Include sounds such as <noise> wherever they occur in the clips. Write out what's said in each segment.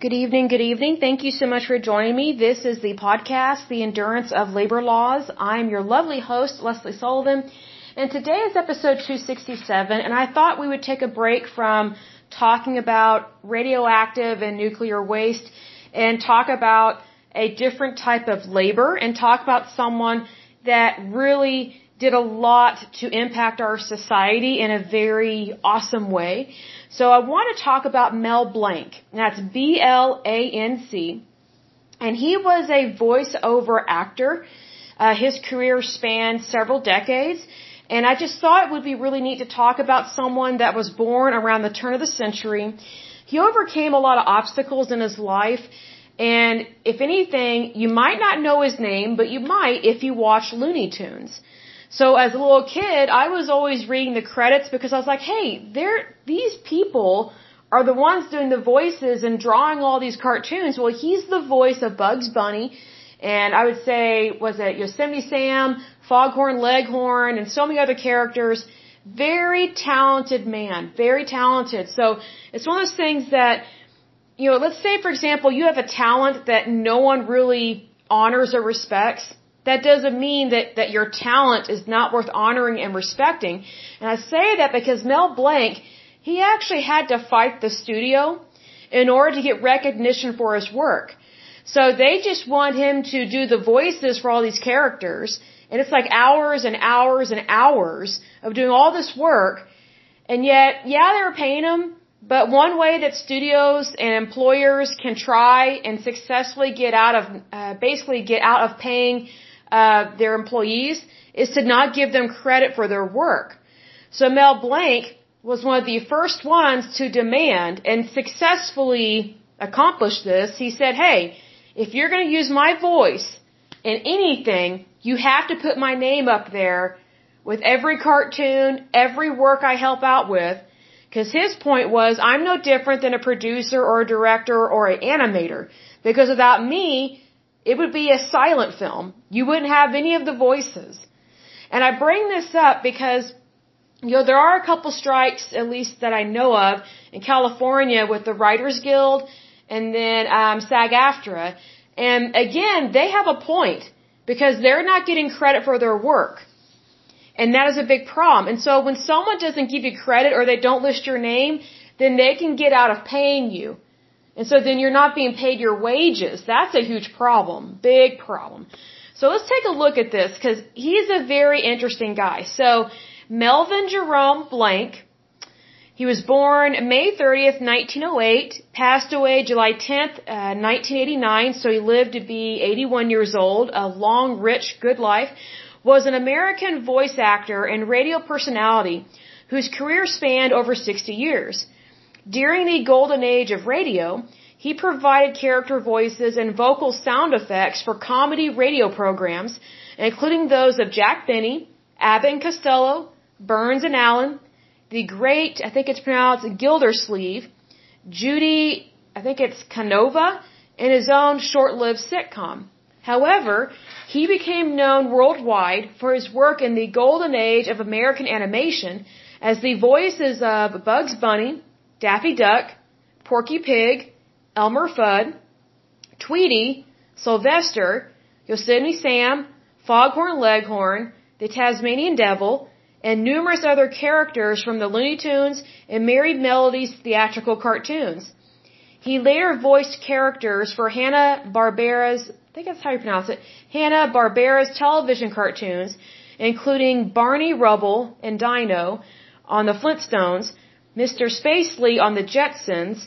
Good evening, good evening. Thank you so much for joining me. This is the podcast, The Endurance of Labor Laws. I'm your lovely host, Lesley Sullivan, and today is episode 267, and I thought we would take a break from talking about radioactive and nuclear waste and talk about a different type of labor and talk about someone that really did a lot to impact our society in a very awesome way. So I want to talk about Mel Blanc. That's B-L-A-N-C. And he was a voiceover actor. Uh, his career spanned several decades. And I just thought it would be really neat to talk about someone that was born around the turn of the century. He overcame a lot of obstacles in his life. And if anything, you might not know his name, but you might if you watch Looney Tunes. So as a little kid, I was always reading the credits because I was like, hey, they're, these people are the ones doing the voices and drawing all these cartoons. Well, he's the voice of Bugs Bunny. And I would say, was it Yosemite Sam, Foghorn Leghorn, and so many other characters. Very talented man, very talented. So it's one of those things that, you know, let's say for example, you have a talent that no one really honors or respects that doesn't mean that, that your talent is not worth honoring and respecting. And I say that because Mel Blanc, he actually had to fight the studio in order to get recognition for his work. So they just want him to do the voices for all these characters. And it's like hours and hours and hours of doing all this work. And yet, yeah, they're paying him, but one way that studios and employers can try and successfully get out of, uh, basically get out of paying uh, their employees is to not give them credit for their work. So Mel Blanc was one of the first ones to demand and successfully accomplish this. He said, hey, if you're going to use my voice in anything, you have to put my name up there with every cartoon, every work I help out with. Because his point was, I'm no different than a producer or a director or an animator. Because without me, it would be a silent film. You wouldn't have any of the voices. And I bring this up because, you know, there are a couple strikes, at least that I know of, in California with the Writers Guild and then um, SAG-AFTRA. And again, they have a point because they're not getting credit for their work. And that is a big problem. And so when someone doesn't give you credit or they don't list your name, then they can get out of paying you. And so then you're not being paid your wages. That's a huge problem. Big problem. So let's take a look at this because he's a very interesting guy. So Melvin Jerome Blank, he was born May 30th, 1908, passed away July 10th, uh, 1989, so he lived to be 81 years old, a long, rich, good life, was an American voice actor and radio personality whose career spanned over 60 years. During the golden age of radio, he provided character voices and vocal sound effects for comedy radio programs, including those of Jack Benny, Abbott and Costello, Burns and Allen, the great, I think it's pronounced Gildersleeve, Judy, I think it's Canova, and his own short-lived sitcom. However, he became known worldwide for his work in the golden age of American animation as the voices of Bugs Bunny, Daffy Duck, Porky Pig, Elmer Fudd, Tweety, Sylvester, Yosemite Sam, Foghorn Leghorn, the Tasmanian Devil, and numerous other characters from the Looney Tunes and Merrie Melodies theatrical cartoons. He later voiced characters for Hanna-Barbera's, I think that's how you pronounce it, Hanna-Barbera's television cartoons, including Barney Rubble and Dino on the Flintstones, Mr. Spacely on the Jetsons,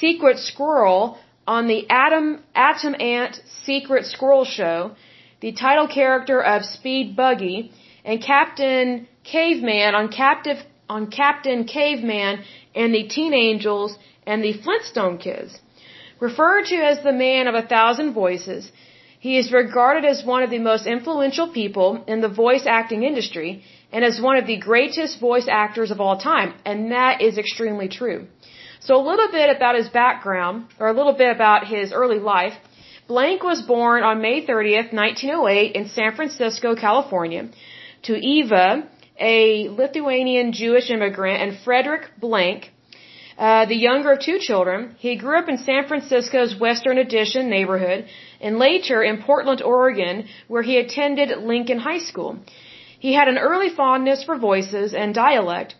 Secret Squirrel on the Atom, Atom Ant Secret Squirrel Show, the title character of Speed Buggy, and Captain Caveman on Captive on Captain Caveman and the Teen Angels and the Flintstone Kids. Referred to as the man of a thousand voices, he is regarded as one of the most influential people in the voice acting industry and as one of the greatest voice actors of all time. And that is extremely true. So a little bit about his background, or a little bit about his early life. Blanc was born on May 30th, 1908 in San Francisco, California, to Eva, a Lithuanian Jewish immigrant, and Frederick Blank, uh, the younger of two children. He grew up in San Francisco's Western Addition neighborhood and later in Portland, Oregon, where he attended Lincoln High School. He had an early fondness for voices and dialect,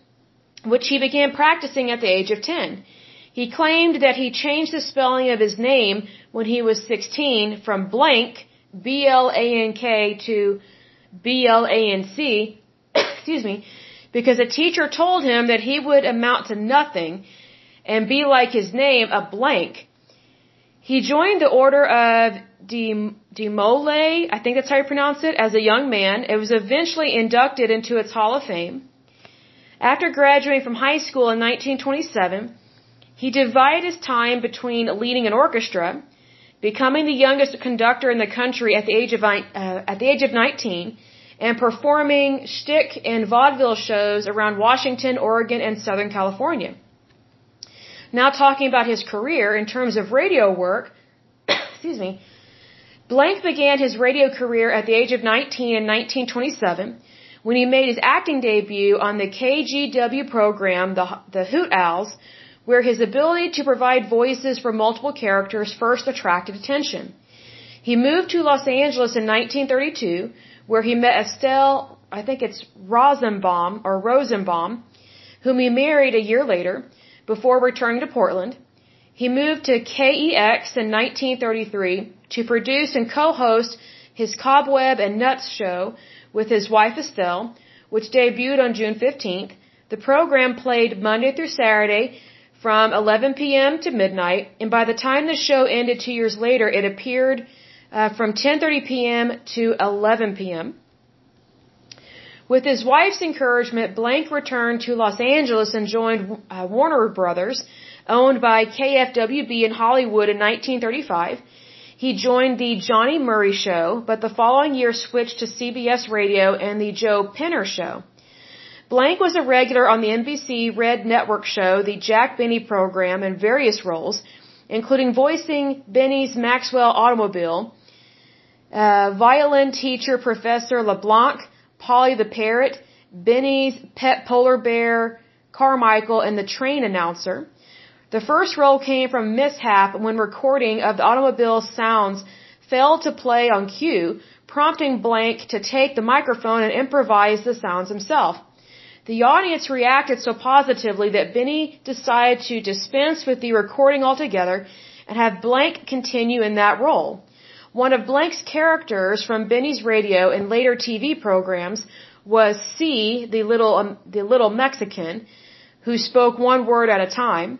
which he began practicing at the age of 10. He claimed that he changed the spelling of his name when he was 16 from blank, B-L-A-N-K to B-L-A-N-C, <coughs> excuse me, because a teacher told him that he would amount to nothing and be like his name, a blank. He joined the Order of De, Mole, I think that's how you pronounce it, as a young man. It was eventually inducted into its Hall of Fame. After graduating from high school in 1927, he divided his time between leading an orchestra, becoming the youngest conductor in the country at the age of uh, at the age of 19, and performing shtick and vaudeville shows around Washington, Oregon, and Southern California. Now talking about his career in terms of radio work, <coughs> excuse me, Blanc began his radio career at the age of 19 in 1927 when he made his acting debut on the KGW program, the, the Hoot Owls, where his ability to provide voices for multiple characters first attracted attention. He moved to Los Angeles in 1932, where he met Estelle, I think it's Rosenbaum or Rosenbaum, whom he married a year later before returning to Portland. He moved to KEX in 1933 to produce and co-host his Cobweb and Nuts show with his wife Estelle, which debuted on June 15th. The program played Monday through Saturday from 11 p.m. to midnight, and by the time the show ended two years later, it appeared uh, from 10:30 p.m. to 11 p.m. With his wife's encouragement, Blanc returned to Los Angeles and joined uh, Warner Brothers, owned by KFWB in Hollywood in 1935. He joined the Johnny Murray Show, but the following year switched to CBS Radio and the Joe Penner Show. Blanc was a regular on the NBC Red Network show, the Jack Benny program, in various roles, including voicing Benny's Maxwell automobile, uh, violin teacher Professor LeBlanc, Polly the Parrot, Benny's pet polar bear, Carmichael, and the train announcer. The first role came from mishap when recording of the automobile sounds failed to play on cue, prompting Blanc to take the microphone and improvise the sounds himself. The audience reacted so positively that Benny decided to dispense with the recording altogether and have Blanc continue in that role. One of Blanc's characters from Benny's radio and later TV programs was Sy, the little um, the little Mexican, who spoke one word at a time.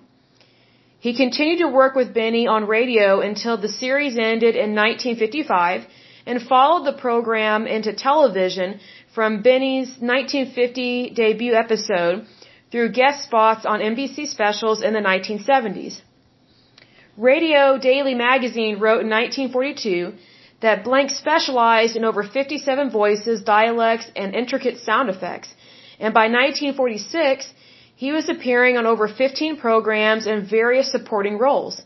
He continued to work with Benny on radio until the series ended in 1955 and followed the program into television from Benny's 1950 debut episode through guest spots on NBC specials in the 1970s. Radio Daily Magazine wrote in 1942 that Blanc specialized in over 57 voices, dialects, and intricate sound effects. And by 1946, he was appearing on over 15 programs and various supporting roles.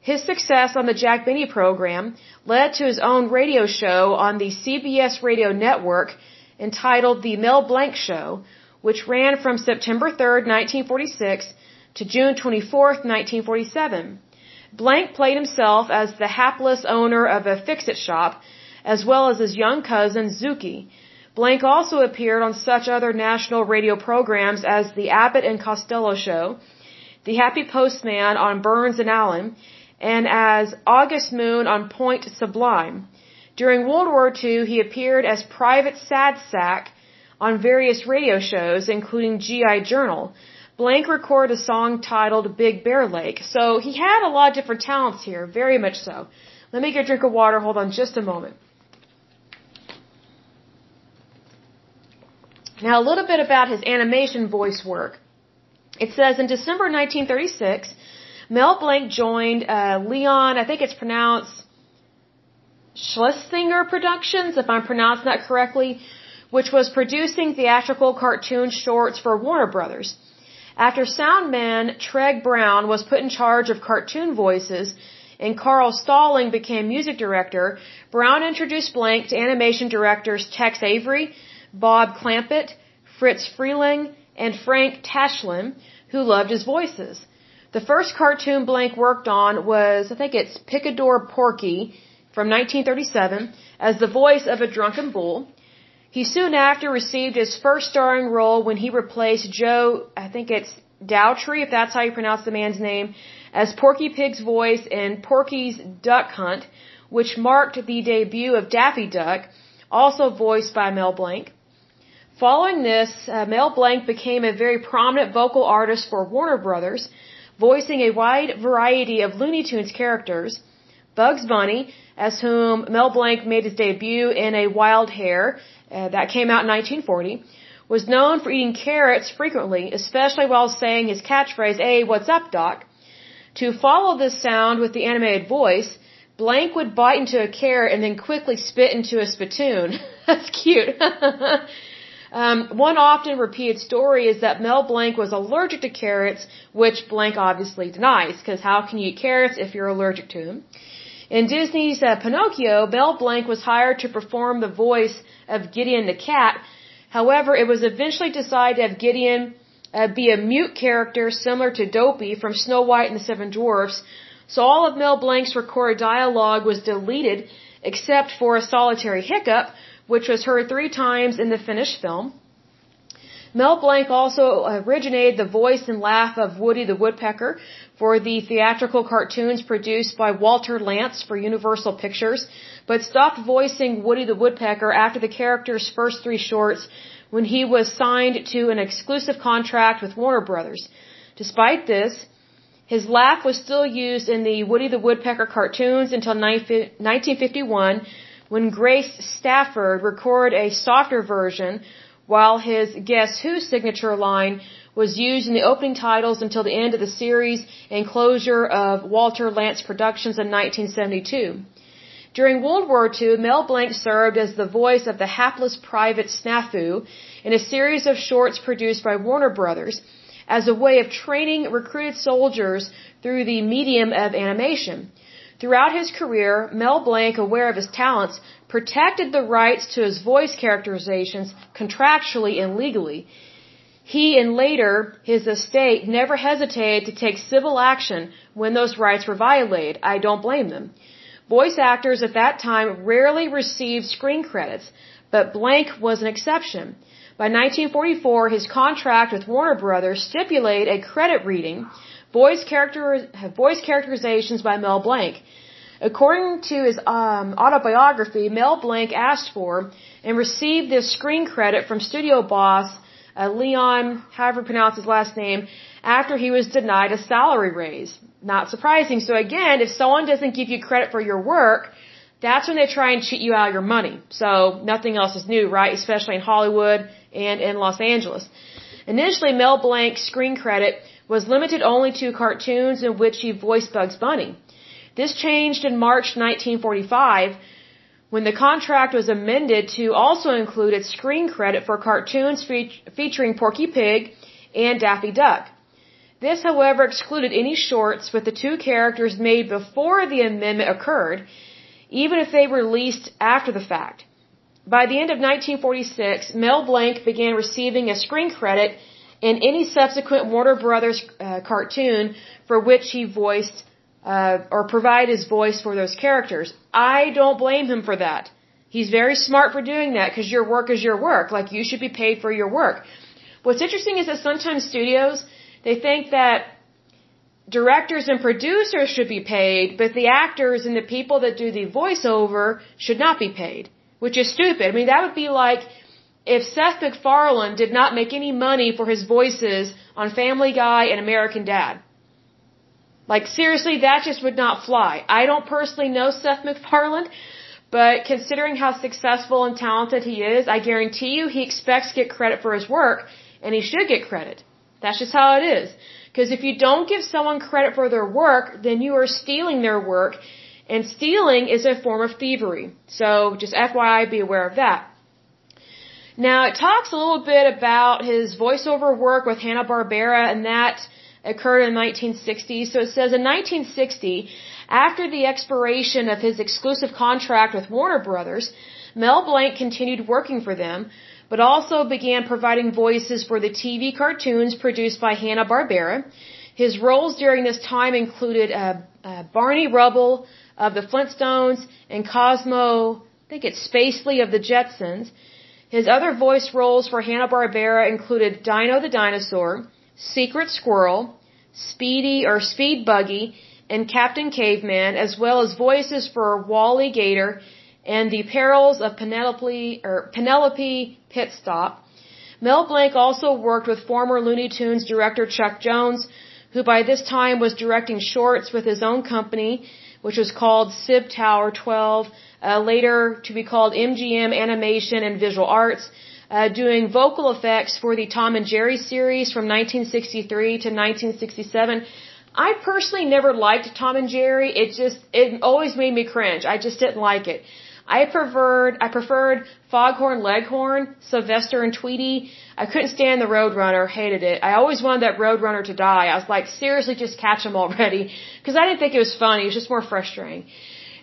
His success on the Jack Benny program led to his own radio show on the CBS radio network entitled The Mel Blanc Show, which ran from September 3, 1946 to June 24, 1947. Blanc played himself as the hapless owner of a fix-it shop, as well as his young cousin Zookie. Blanc also appeared on such other national radio programs as The Abbott and Costello Show, The Happy Postman on Burns and Allen, and as August Moon on Point Sublime. During World War II, he appeared as Private Sad Sack on various radio shows, including GI Journal. Blanc recorded a song titled Big Bear Lake. So he had a lot of different talents here, very much so. Let me get a drink of water. Hold on just a moment. Now, a little bit about his animation voice work. It says in December 1936, Mel Blanc joined uh, Leon, I think it's pronounced Schlesinger Productions, if I'm pronouncing that correctly, which was producing theatrical cartoon shorts for Warner Brothers. After soundman Treg Brown was put in charge of cartoon voices and Carl Stalling became music director, Brown introduced Blanc to animation directors Tex Avery, Bob Clampett, Fritz Freleng, and Frank Tashlin, who loved his voices. The first cartoon Blanc worked on was, I think it's Picador Porky from 1937 as the voice of a drunken bull. He soon after received his first starring role when he replaced Joe, I think it's Dowtry, if that's how you pronounce the man's name, as Porky Pig's voice in Porky's Duck Hunt, which marked the debut of Daffy Duck, also voiced by Mel Blanc. Following this, uh, Mel Blanc became a very prominent vocal artist for Warner Brothers, voicing a wide variety of Looney Tunes characters. Bugs Bunny, as whom Mel Blanc made his debut in A Wild Hare, uh, that came out in 1940, was known for eating carrots frequently, especially while saying his catchphrase, Hey, what's up, Doc? To follow this sound with the animated voice, Blanc would bite into a carrot and then quickly spit into a spittoon. <laughs> That's cute. <laughs> um, one often repeated story is that Mel Blanc was allergic to carrots, which Blanc obviously denies, because how can you eat carrots if you're allergic to them? In Disney's uh, Pinocchio, Mel Blanc was hired to perform the voice of Gideon the cat. However, it was eventually decided to have Gideon uh, be a mute character similar to Dopey from Snow White and the Seven Dwarfs. So all of Mel Blanc's recorded dialogue was deleted except for a solitary hiccup, which was heard three times in the finished film. Mel Blanc also originated the voice and laugh of Woody the Woodpecker for the theatrical cartoons produced by Walter Lantz for Universal Pictures, but stopped voicing Woody the Woodpecker after the character's first three shorts when he was signed to an exclusive contract with Warner Brothers. Despite this, his laugh was still used in the Woody the Woodpecker cartoons until 1951 when Grace Stafford recorded a softer version while his Guess Who signature line was used in the opening titles until the end of the series and closure of Walter Lantz Productions in 1972. During World War II, Mel Blanc served as the voice of the hapless private Snafu in a series of shorts produced by Warner Brothers as a way of training recruited soldiers through the medium of animation. Throughout his career, Mel Blanc, aware of his talents, protected the rights to his voice characterizations contractually and legally. He and later his estate never hesitated to take civil action when those rights were violated. I don't blame them. Voice actors at that time rarely received screen credits, but Blanc was an exception. By 1944, his contract with Warner Brothers stipulated a credit reading, voice, character, characterizations by Mel Blanc. According to his um, autobiography, Mel Blanc asked for and received this screen credit from studio boss uh, Leon, however you pronounce his last name, after he was denied a salary raise. Not surprising. So again, if someone doesn't give you credit for your work, that's when they try and cheat you out of your money. So nothing else is new, right? Especially in Hollywood and in Los Angeles. Initially, Mel Blanc's screen credit was limited only to cartoons in which he voiced Bugs Bunny. This changed in March 1945 when the contract was amended to also include its screen credit for cartoons fe- featuring Porky Pig and Daffy Duck. This, however, excluded any shorts with the two characters made before the amendment occurred, even if they were released after the fact. By the end of 1946, Mel Blanc began receiving a screen credit in any subsequent Warner Brothers uh, cartoon for which he voiced uh, or provide his voice for those characters. I don't blame him for that. He's very smart for doing that because your work is your work. Like you should be paid for your work. What's interesting is that sometimes studios they think that directors and producers should be paid, but the actors and the people that do the voiceover should not be paid, which is stupid. I mean, that would be like if Seth MacFarlane did not make any money for his voices on Family Guy and American Dad. Like seriously, that just would not fly. I don't personally know Seth MacFarlane, but considering how successful and talented he is, I guarantee you he expects to get credit for his work, and he should get credit. That's just how it is. Because if you don't give someone credit for their work, then you are stealing their work, and stealing is a form of thievery. So just FYI, be aware of that. Now, it talks a little bit about his voiceover work with Hanna-Barbera, and that occurred in 1960. So it says in 1960, after the expiration of his exclusive contract with Warner Brothers, Mel Blanc continued working for them, but also began providing voices for the TV cartoons produced by Hanna-Barbera. His roles during this time included uh, uh, Barney Rubble of the Flintstones and Cosmo, I think it's Spacely of the Jetsons. His other voice roles for Hanna-Barbera included Dino the Dinosaur, Secret Squirrel, Speedy or Speed Buggy, and Captain Caveman, as well as voices for Wally Gator and the Perils of Penelope or Penelope Pitstop. Mel Blanc also worked with former Looney Tunes director Chuck Jones, who by this time was directing shorts with his own company, which was called Sib Tower 12, uh, later to be called MGM Animation and Visual Arts, uh, doing vocal effects for the Tom and Jerry series from 1963 to 1967. I personally never liked Tom and Jerry. It just, it always made me cringe. I just didn't like it. I preferred I preferred Foghorn Leghorn, Sylvester and Tweety. I couldn't stand the Roadrunner, hated it. I always wanted that Roadrunner to die. I was like, seriously, just catch him already, because I didn't think it was funny. It was just more frustrating.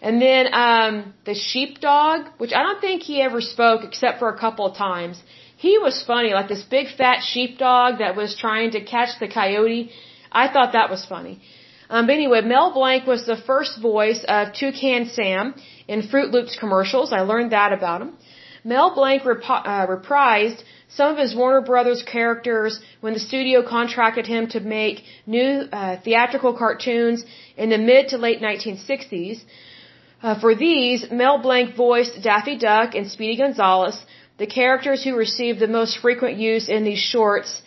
And then um the sheepdog, which I don't think he ever spoke except for a couple of times. He was funny, like this big fat sheepdog that was trying to catch the coyote. I thought that was funny. Um, but anyway, Mel Blanc was the first voice of Toucan Sam in Froot Loops commercials. I learned that about him. Mel Blanc rep- uh, reprised some of his Warner Brothers characters when the studio contracted him to make new uh, theatrical cartoons in the mid to late 1960s. Uh, for these, Mel Blanc voiced Daffy Duck and Speedy Gonzales, the characters who received the most frequent use in these shorts.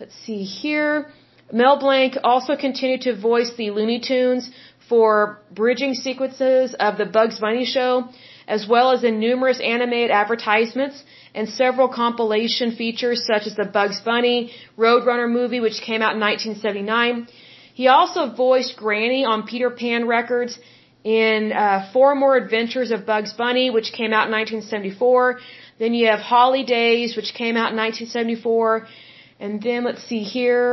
Let's see here. Mel Blanc also continued to voice the Looney Tunes for bridging sequences of the Bugs Bunny show, as well as in numerous animated advertisements and several compilation features such as the Bugs Bunny Roadrunner movie, which came out in 1979. He also voiced Granny on Peter Pan records in uh, Four More Adventures of Bugs Bunny, which came out in 1974. Then you have Holly Days, which came out in 1974. And then let's see here.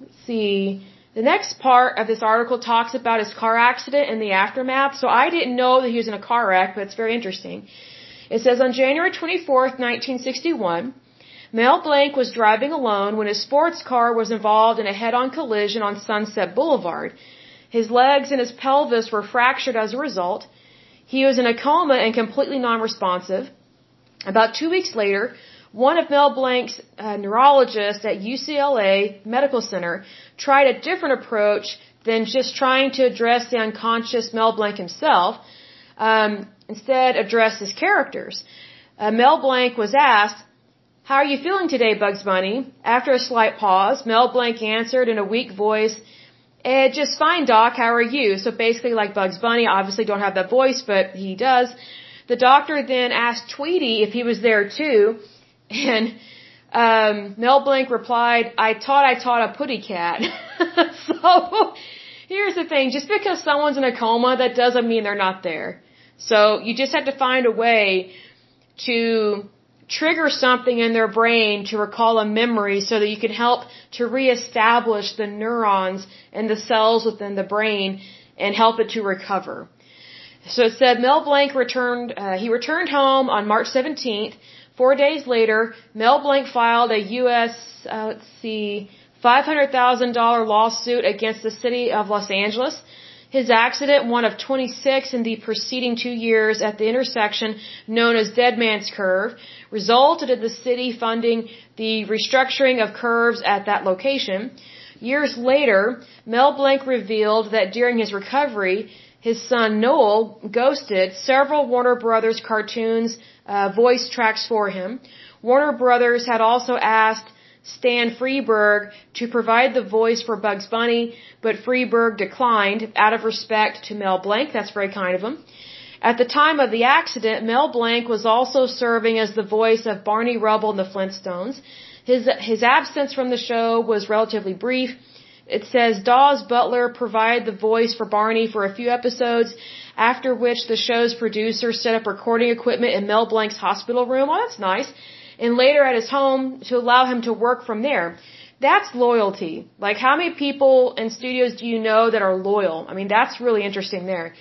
Let's see. The next part of this article talks about his car accident and the aftermath. So I didn't know that he was in a car wreck, but it's very interesting. It says on January 24th, 1961, Mel Blanc was driving alone when his sports car was involved in a head-on collision on Sunset Boulevard. His legs and his pelvis were fractured as a result. He was in a coma and completely non-responsive. About two weeks later, one of Mel Blanc's uh, neurologists at UCLA Medical Center tried a different approach than just trying to address the unconscious Mel Blanc himself. Um, instead, address his characters. Uh, Mel Blanc was asked, "How are you feeling today, Bugs Bunny?" After a slight pause, Mel Blanc answered in a weak voice, eh, "Just fine, Doc. How are you?" So basically, like Bugs Bunny, obviously don't have that voice, but he does. The doctor then asked Tweety if he was there too. <laughs> And um, Mel Blanc replied, I taught I taught a putty cat. <laughs> so here's the thing, just because someone's in a coma, that doesn't mean they're not there. So you just have to find a way to trigger something in their brain to recall a memory so that you can help to reestablish the neurons and the cells within the brain and help it to recover. So it said Mel Blanc returned, uh, he returned home on March 17th Four days later, Mel Blanc filed a U.S. Uh, let's see, $500,000 lawsuit against the city of Los Angeles. His accident, one of 26 in the preceding two years at the intersection known as Dead Man's Curve, resulted in the city funding the restructuring of curves at that location. Years later, Mel Blanc revealed that during his recovery, his son Noel ghosted several Warner Brothers cartoons uh, voice tracks for him. Warner Brothers had also asked Stan Freberg to provide the voice for Bugs Bunny, but Freberg declined out of respect to Mel Blanc. That's very kind of him. At the time of the accident, Mel Blanc was also serving as the voice of Barney Rubble in the Flintstones. His, his absence from the show was relatively brief. It says Daws Butler provided the voice for Barney for a few episodes after which the show's producer set up recording equipment in Mel Blanc's hospital room. Oh, that's nice. And later at his home to allow him to work from there. That's loyalty. Like how many people in studios do you know that are loyal? I mean, that's really interesting there.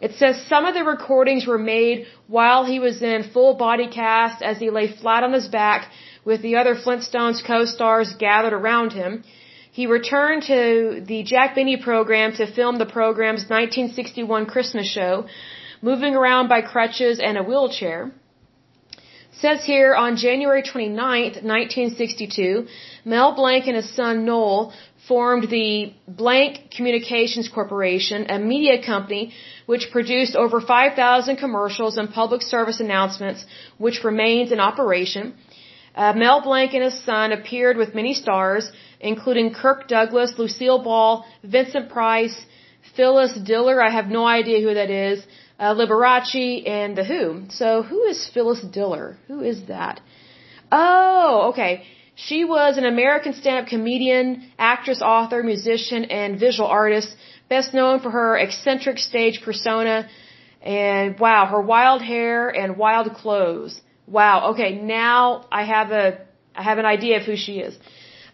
It says some of the recordings were made while he was in full body cast as he lay flat on his back with the other Flintstones co-stars gathered around him. He returned to the Jack Benny program to film the program's 1961 Christmas show, moving around by crutches and a wheelchair. says here on January 29, 1962, Mel Blanc and his son Noel formed the Blanc Communications Corporation, a media company which produced over 5,000 commercials and public service announcements, which remains in operation. Uh, Mel Blanc and his son appeared with many stars, including Kirk Douglas, Lucille Ball, Vincent Price, Phyllis Diller, I have no idea who that is, uh, Liberace, and The Who. So who is Phyllis Diller? Who is that? Oh, okay. She was an American stand-up comedian, actress, author, musician, and visual artist, best known for her eccentric stage persona and wow, her wild hair and wild clothes. Wow. Okay, now I have a I have an idea of who she is.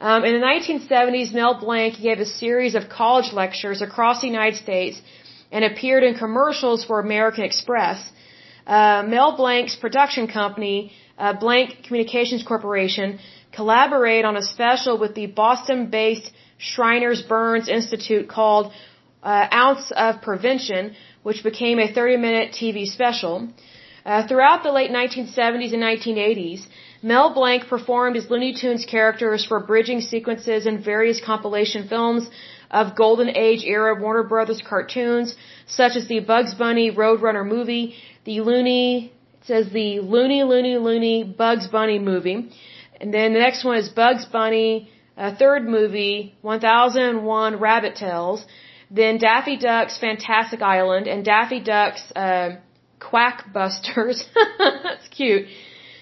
Um, in the 1970s, Mel Blanc gave a series of college lectures across the United States and appeared in commercials for American Express. Uh, Mel Blanc's production company, uh, Blanc Communications Corporation, collaborated on a special with the Boston-based Shriners Burns Institute called uh, Ounce of Prevention, which became a 30-minute TV special. Uh, throughout the late 1970s and 1980s, Mel Blanc performed his Looney Tunes characters for bridging sequences in various compilation films of Golden Age era Warner Brothers cartoons, such as the Bugs Bunny Roadrunner movie, the Looney, it says the Looney Looney Looney Bugs Bunny movie, and then the next one is Bugs Bunny, a third movie, 1001 Rabbit Tales, then Daffy Duck's Fantastic Island, and Daffy Duck's, uh, Quackbusters. <laughs> That's cute.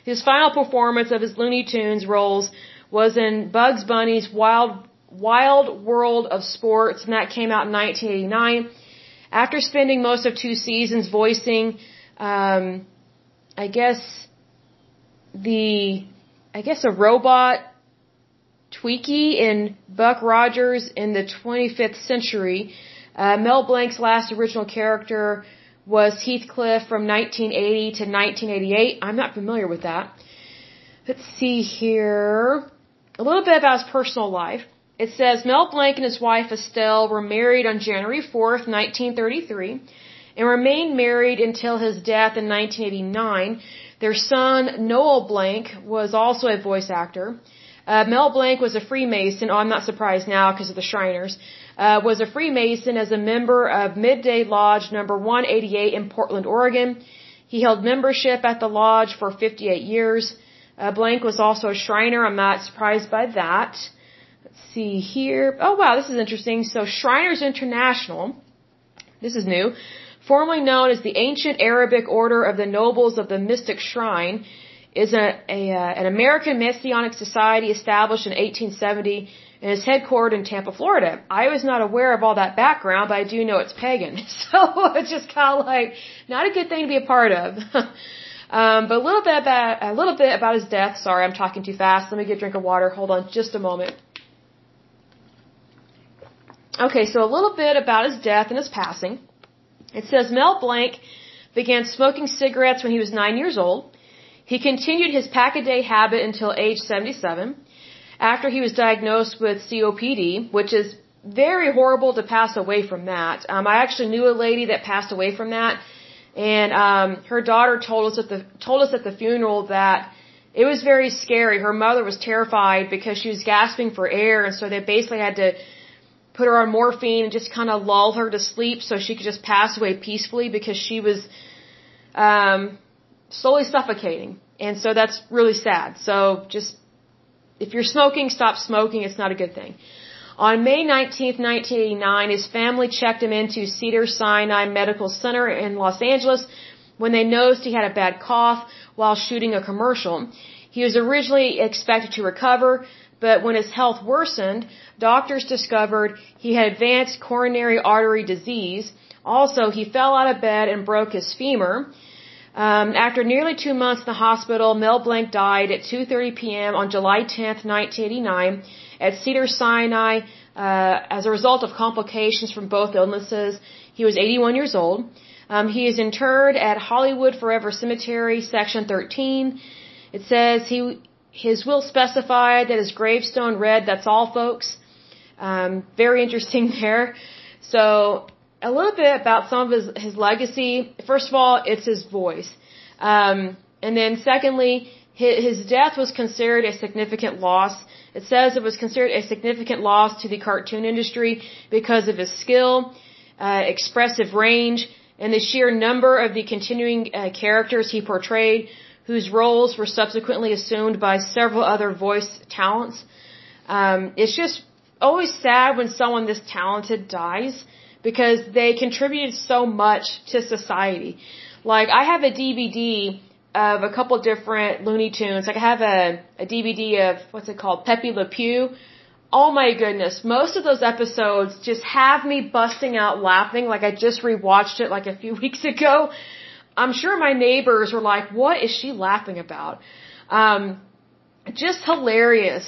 His final performance of his Looney Tunes roles was in Bugs Bunny's Wild Wild World of Sports, and that came out in 1989. After spending most of two seasons voicing, um, I guess the, I guess a robot Twiki in Buck Rogers in the 25th century, uh, Mel Blanc's last original character was Heathcliff from 1980 to 1988. I'm not familiar with that. Let's see here. A little bit about his personal life. It says Mel Blanc and his wife Estelle were married on January 4th, 1933, and remained married until his death in 1989. Their son, Noel Blanc, was also a voice actor. Uh, Mel Blanc was a Freemason. Oh, I'm not surprised now because of the Shriners uh, was a Freemason as a member of Midday Lodge number 188 in Portland, Oregon. He held membership at the lodge for 58 years. Uh, Blanc was also a Shriner. I'm not surprised by that. Let's see here. Oh wow, this is interesting. So Shriners International, this is new, formerly known as the Ancient Arabic Order of the Nobles of the Mystic Shrine, is a, a uh, an American Messianic society established in 1870 and is headquartered in Tampa, Florida. I was not aware of all that background, but I do know it's pagan. <laughs> So it's just kind of like not a good thing to be a part of. <laughs> um, but a little bit about a little bit about his death. Sorry, I'm talking too fast. Let me get a drink of water. Hold on, just a moment. Okay, so a little bit about his death and his passing. It says Mel Blanc began smoking cigarettes when he was nine years old. He continued his pack a day habit until age 77 after he was diagnosed with COPD, which is very horrible to pass away from that. Um, I actually knew a lady that passed away from that, and um, her daughter told us at the told us at the funeral that it was very scary. Her mother was terrified because she was gasping for air, and so they basically had to put her on morphine and just kind of lull her to sleep so she could just pass away peacefully because she was um, slowly suffocating. And so that's really sad. So just if you're smoking, stop smoking. It's not a good thing. On May 19, 1989, his family checked him into Cedar Sinai Medical Center in Los Angeles when they noticed he had a bad cough while shooting a commercial. He was originally expected to recover, but when his health worsened, doctors discovered he had advanced coronary artery disease. Also, he fell out of bed and broke his femur. Um, after nearly two months in the hospital, Mel Blanc died at 2:30 p.m. on July 10, 1989, at Cedar Sinai uh, as a result of complications from both illnesses. He was 81 years old. Um, he is interred at Hollywood Forever Cemetery, Section 13. It says he his will specified that his gravestone read, "That's all, folks." Um, very interesting <laughs> there. So a little bit about some of his, his legacy. First of all, it's his voice. Um, and then secondly, his, his death was considered a significant loss. It says it was considered a significant loss to the cartoon industry because of his skill, uh, expressive range, and the sheer number of the continuing uh, characters he portrayed, whose roles were subsequently assumed by several other voice talents. Um, it's just always sad when someone this talented dies because they contributed so much to society. Like I have a DVD of a couple different Looney Tunes. Like I have a, a DVD of what's it called, Pepe Le Pew. Oh my goodness, most of those episodes just have me busting out laughing. Like I just rewatched it like a few <laughs> weeks ago. I'm sure my neighbors were like, "What is she laughing about?" Um, just hilarious.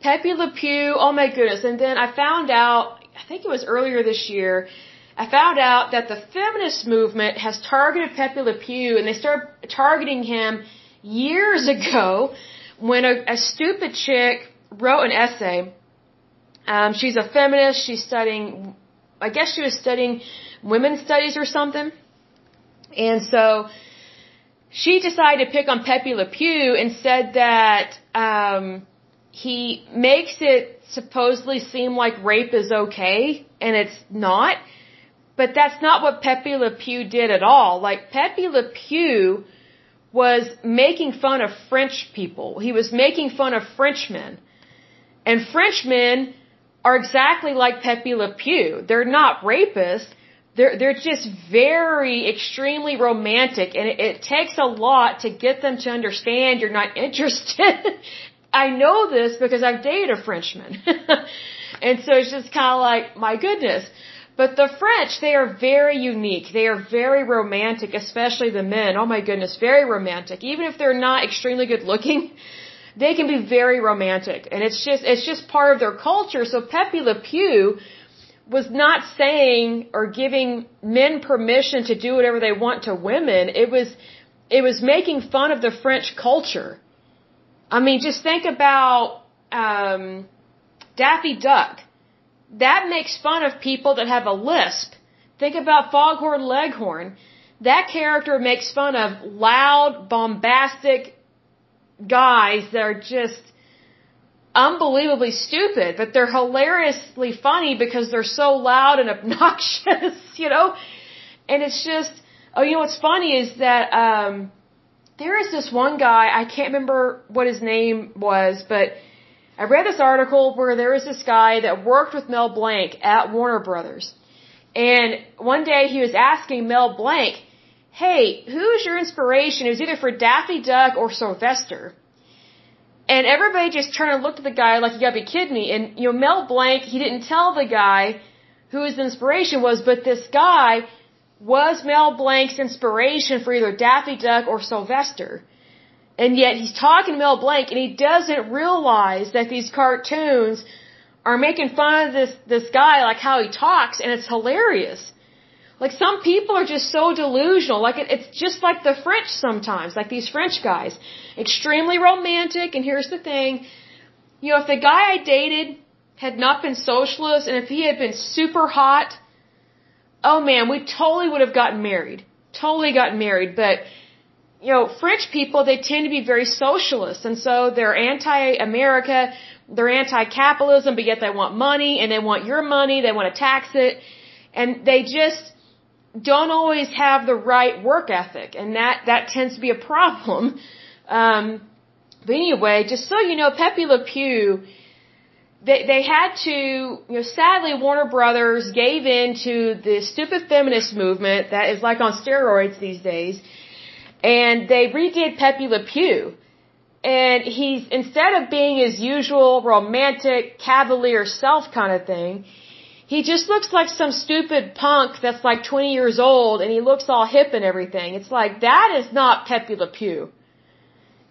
Pepe Le Pew, oh my goodness. And then I found out, I think it was earlier this year, I found out that the feminist movement has targeted Pepe Le Pew and they started targeting him years <laughs> ago when a, a stupid chick wrote an essay. Um, she's a feminist. She's studying, I guess she was studying women's studies or something. And so she decided to pick on Pepe Le Pew and said that um, he makes it supposedly seem like rape is okay, and it's not. But that's not what Pepe Le Pew did at all. Like, Pepe Le Pew was making fun of French people. He was making fun of Frenchmen. And Frenchmen are exactly like Pepe Le Pew. They're not rapists. They're, they're just very extremely romantic and it, it takes a lot to get them to understand you're not <laughs> interested. I know this because I've dated a Frenchman. <laughs> and so it's just kind of like, my goodness. But the French, they are very unique. They are very romantic, especially the men. Oh my goodness, very romantic. Even if they're not extremely good looking, they can be very romantic. And it's just, it's just part of their culture. So Pepe Le Pew was not saying or giving men permission to do whatever they want to women. It was, it was making fun of the French culture. I mean, just think about, um, Daffy Duck that makes fun of people that have a lisp. Think about Foghorn Leghorn. That character makes fun of loud, bombastic guys that are just unbelievably stupid, but they're hilariously funny because they're so loud and <laughs> obnoxious, you know? And it's just, oh, you know what's funny is that, um, there is this one guy, I can't remember what his name was, but I read this article where there was this guy that worked with Mel Blanc at Warner Brothers. And one day he was asking Mel Blanc, hey, who's your inspiration? It was either for Daffy Duck or Sylvester. And everybody just turned and looked at the guy like, you gotta be kidding me. And, you know, Mel Blanc, he didn't tell the guy who his inspiration was, but this guy was Mel Blanc's inspiration for either Daffy Duck or Sylvester. And yet he's talking to Mel Blanc and he doesn't realize that these cartoons are making fun of this, this guy, like how he talks, and it's hilarious. Like some people are just so delusional. Like it, it's just like the French sometimes, like these French guys. Extremely romantic, and here's the thing. You know, if the guy I dated had not been socialist and if he had been super hot, oh man, we totally would have gotten married. Totally gotten married, but you know, French people, they tend to be very socialist. And so they're anti-America, they're anti-capitalism, but yet they want money and they want your money, they want to tax it. And they just don't always have the right work ethic. And that, that tends to be a problem. Um, but anyway, just so you know, Pepe Le Pew, they, they had to, you know, sadly Warner Brothers gave in to the stupid feminist movement that is like on steroids these days and they redid Pepe Le Pew. And he's, instead of being his usual romantic, cavalier self kind of thing, he just looks like some stupid punk that's like 20 years old and he looks all hip and everything. It's like, that is not Pepe Le Pew.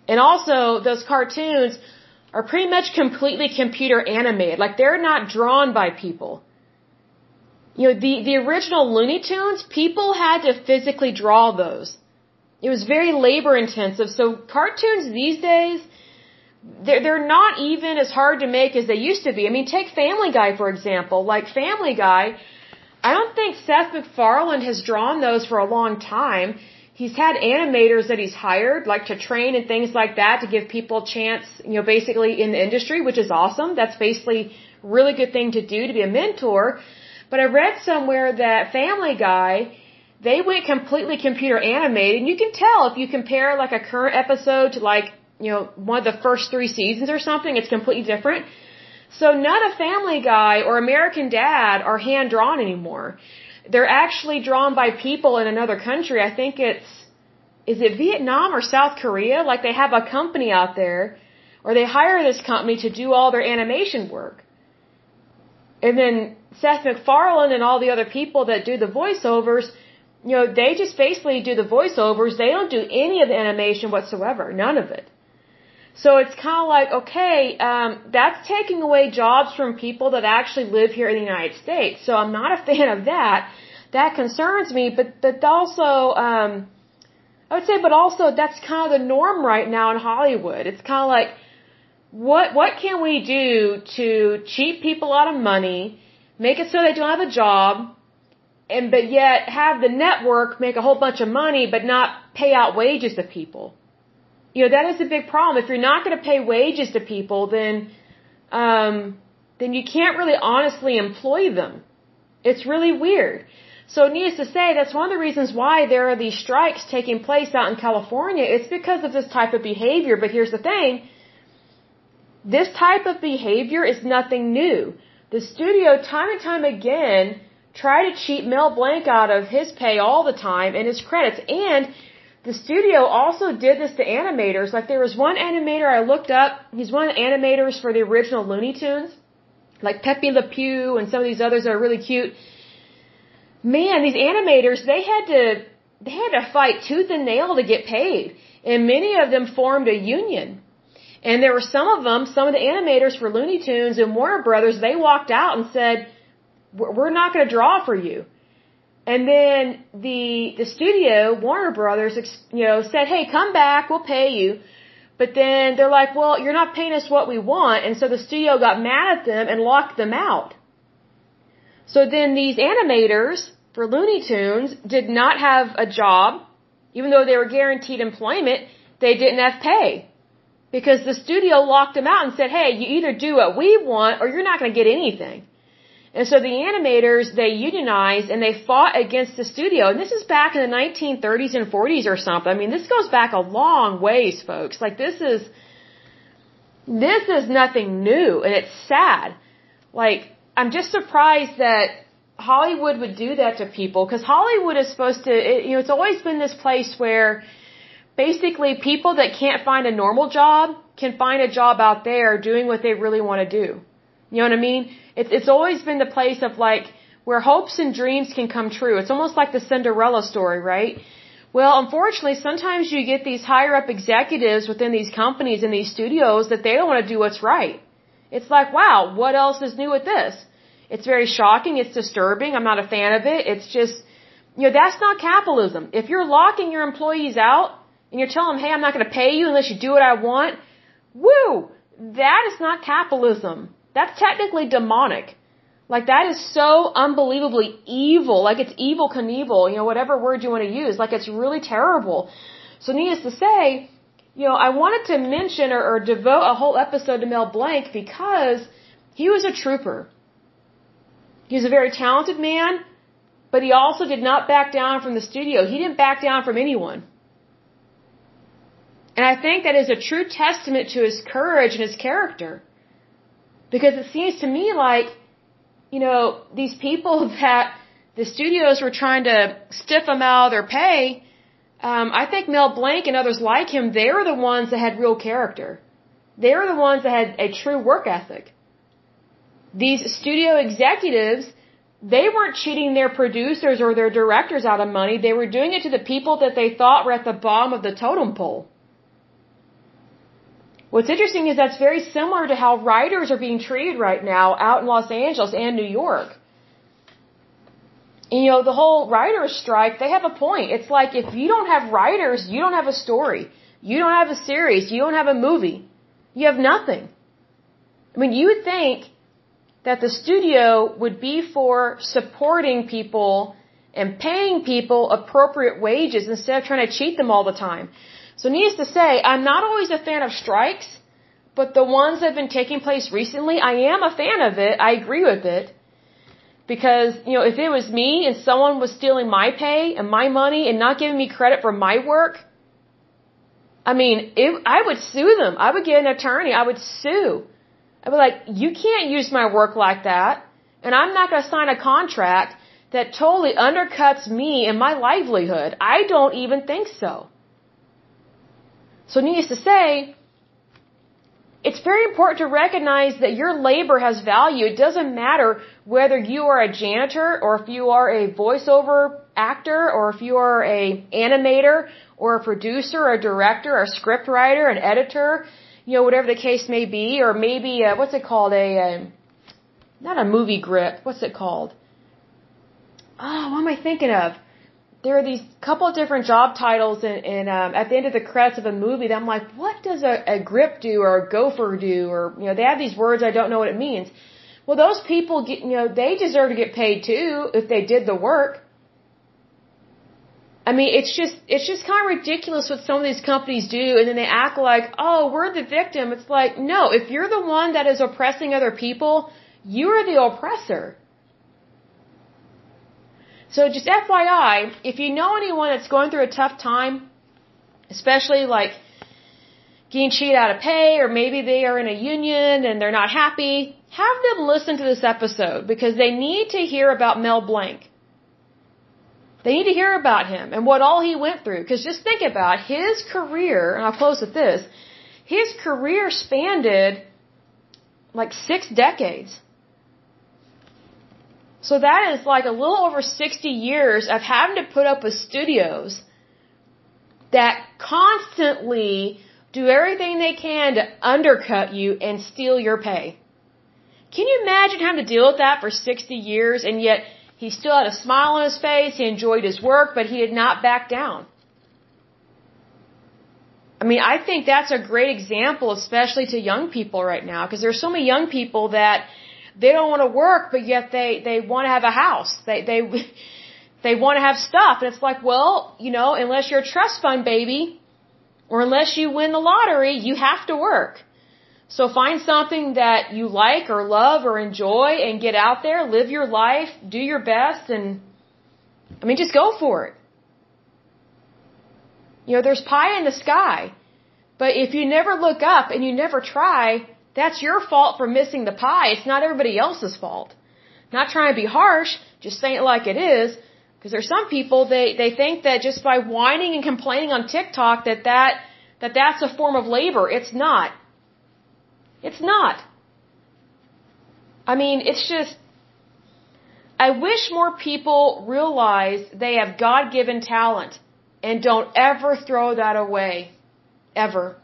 And also, those cartoons are pretty much completely computer animated. Like, they're not drawn by people. You know, the, the original Looney Tunes, people had to physically draw those. It was very labor intensive. So cartoons these days, they're, they're not even as hard to make as they used to be. I mean, take Family Guy, for example. Like Family Guy, I don't think Seth MacFarlane has drawn those for a long time. He's had animators that he's hired, like to train and things like that to give people a chance, you know, basically in the industry, which is awesome. That's basically a really good thing to do to be a mentor. But I read somewhere that Family Guy, they went completely computer animated. And you can tell if you compare like a current episode to like you know, one of the first three seasons or something. It's completely different. So not a Family Guy or American Dad are hand drawn anymore. They're actually drawn by people in another country. I think it's, is it Vietnam or South Korea? Like they have a company out there, or they hire this company to do all their animation work. And then Seth MacFarlane and all the other people that do the voiceovers, you know, they just basically do the voiceovers. They don't do any of the animation whatsoever. None of it. So it's kind of like, okay, um, that's taking away jobs from people that actually live here in the United States. So I'm not a fan of that. That concerns me, but but also, um, I would say, but also that's kind of the norm right now in Hollywood. It's kind of like, what what can we do to cheat people out of money, make it so they don't have a job, and but yet have the network make a whole bunch of money, but not pay out wages to people you know that is a big problem. If you're not going to pay wages to people, then um, then you can't really honestly employ them. It's really weird. So needless to say, that's one of the reasons why there are these strikes taking place out in California. It's because of this type of behavior. But here's the thing. This type of behavior is nothing new. The studio, time and time again, try to cheat Mel Blanc out of his pay all the time and his credits. And the studio also did this to animators. Like there was one animator I looked up. He's one of the animators for the original Looney Tunes, like Pepe Le Pew and some of these others that are really cute. Man, these animators they had to they had to fight tooth and nail to get paid, and many of them formed a union. And there were some of them, some of the animators for Looney Tunes and Warner Brothers, they walked out and said, "We're not going to draw for you." And then the the studio, Warner Brothers, you know, said, "Hey, come back, we'll pay you." But then they're like, "Well, you're not paying us what we want," and so the studio got mad at them and locked them out. So then these animators for Looney Tunes did not have a job, even though they were guaranteed employment. They didn't have pay because the studio locked them out and said, "Hey, you either do what we want or you're not going to get anything." And so the animators, they unionized and they fought against the studio. And this is back in the 1930s and 40s or something. I mean, this goes back a long ways, folks. Like this is, this is nothing new and it's sad. Like, I'm just surprised that Hollywood would do that to people because Hollywood is supposed to, it, you know, it's always been this place where basically people that can't find a normal job can find a job out there doing what they really want to do. You know what I mean? It's it's always been the place of like where hopes and dreams can come true. It's almost like the Cinderella story, right? Well, unfortunately, sometimes you get these higher up executives within these companies and these studios that they don't want to do what's right. It's like, wow, what else is new with this? It's very shocking. It's disturbing. I'm not a fan of it. It's just, you know, that's not capitalism. If you're locking your employees out and you're telling them, hey, I'm not going to pay you unless you do what I want, woo, that is not capitalism. That's technically demonic. Like that is so unbelievably evil. Like it's Evel Knievel, you know, whatever word you want to use. Like it's really terrible. So needless to say, you know, I wanted to mention or, or devote a whole episode to Mel Blanc because he was a trooper. He was a very talented man, but he also did not back down from the studio. He didn't back down from anyone. And I think that is a true testament to his courage and his character. Because it seems to me like, you know, these people <laughs> that the studios were trying to stiff them out of their pay, um, I think Mel Blanc and others like him, they were the ones that had real character. They were the ones that had a true work ethic. These studio executives, they weren't cheating their producers or their directors out of money. They were doing it to the people that they thought were at the bottom of the totem pole. What's interesting is that's very similar to how writers are being treated right now out in Los Angeles and New York. And, you know, the whole writers strike, they have a point. It's like if you don't have writers, you don't have a story. You don't have a series. You don't have a movie. You have nothing. I mean, you would think that the studio would be for supporting people and paying people appropriate wages instead of trying to cheat them all the time. So needless to say, I'm not always a fan of strikes, but the ones that have been taking place recently, I am a fan of it. I agree with it. Because, you know, if it was me and someone was stealing my pay and my money and not giving me credit for my work, I mean, it, I would sue them. I would get an attorney. I would sue. I'd be like, you can't use my work like that. And I'm not going to sign a contract that totally undercuts me and my livelihood. I don't even think so. So needless to say, it's very important to recognize that your labor has value. It doesn't matter whether you are a janitor or if you are a voiceover actor or if you are a animator or a producer or a director or a script writer, an editor, you know, whatever the case may be, or maybe, what's it called? A, uh, not a movie grip. What's it called? Oh, what am I thinking of? There are these couple of different job titles and, and um, at the end of the credits of a movie that I'm like, what does a, a grip do or a gopher do? Or, you know, they have these words, I don't know what it means. Well, those people get, you know, they deserve to get paid too if they did the work. I mean, it's just, it's just kind of ridiculous what some of these companies do and then they act like, oh, we're the victim. It's like, no, if you're the one that is oppressing other people, you are the oppressor. So just FYI, if you know anyone that's going through a tough time, especially like getting cheated out of pay or maybe they are in a union and they're not happy, have them listen to this episode because they need to hear about Mel Blanc. They need to hear about him and what all he went through. Because just think about his career, and I'll close with this. His career spanned like six decades. So that is like a little over 60 years of having to put up with studios that constantly do everything they can to undercut you and steal your pay. Can you imagine having to deal with that for 60 years and yet he still had a smile on his face, he enjoyed his work, but he did not back down? I mean, I think that's a great example, especially to young people right now, because there's so many young people that they don't want to work, but yet they they want to have a house. They they <laughs> they want to have stuff, and it's like, well, you know, unless you're a trust fund baby, or unless you win the lottery, you have to work. So find something that you like or love or enjoy, and get out there, live your life, do your best, and I mean, just go for it. You know, there's pie in the sky. But if you never look up and you never try, that's your fault for missing the pie. It's not everybody else's fault. Not trying to be harsh, just saying it like it is. Because there's some people they they think that just by whining and complaining on TikTok that that that that's a form of labor. It's not. It's not. I mean, it's just. I wish more people realize they have God given talent and don't ever throw that away. Ever.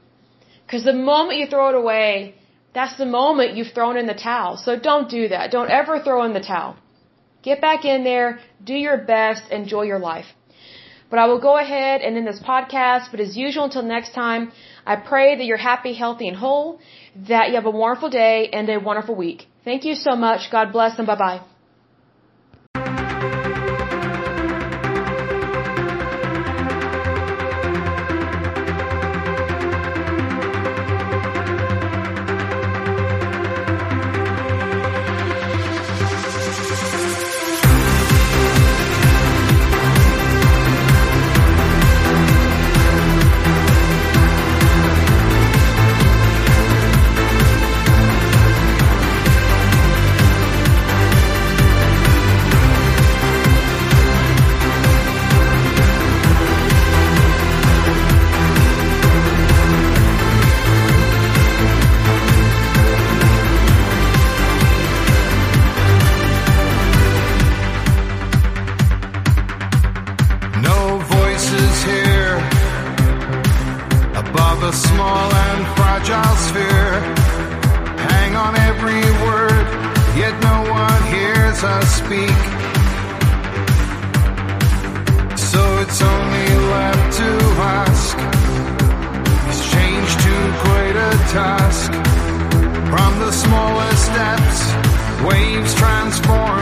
Because the moment you throw it away, that's the moment you've thrown in the towel. So don't do that. Don't ever throw in the towel. Get back in there, do your best, enjoy your life. But I will go ahead and end this podcast. But as usual, until next time, I pray that you're happy, healthy, and whole, that you have a wonderful day and a wonderful week. Thank you so much. God bless and bye bye. Waves transform.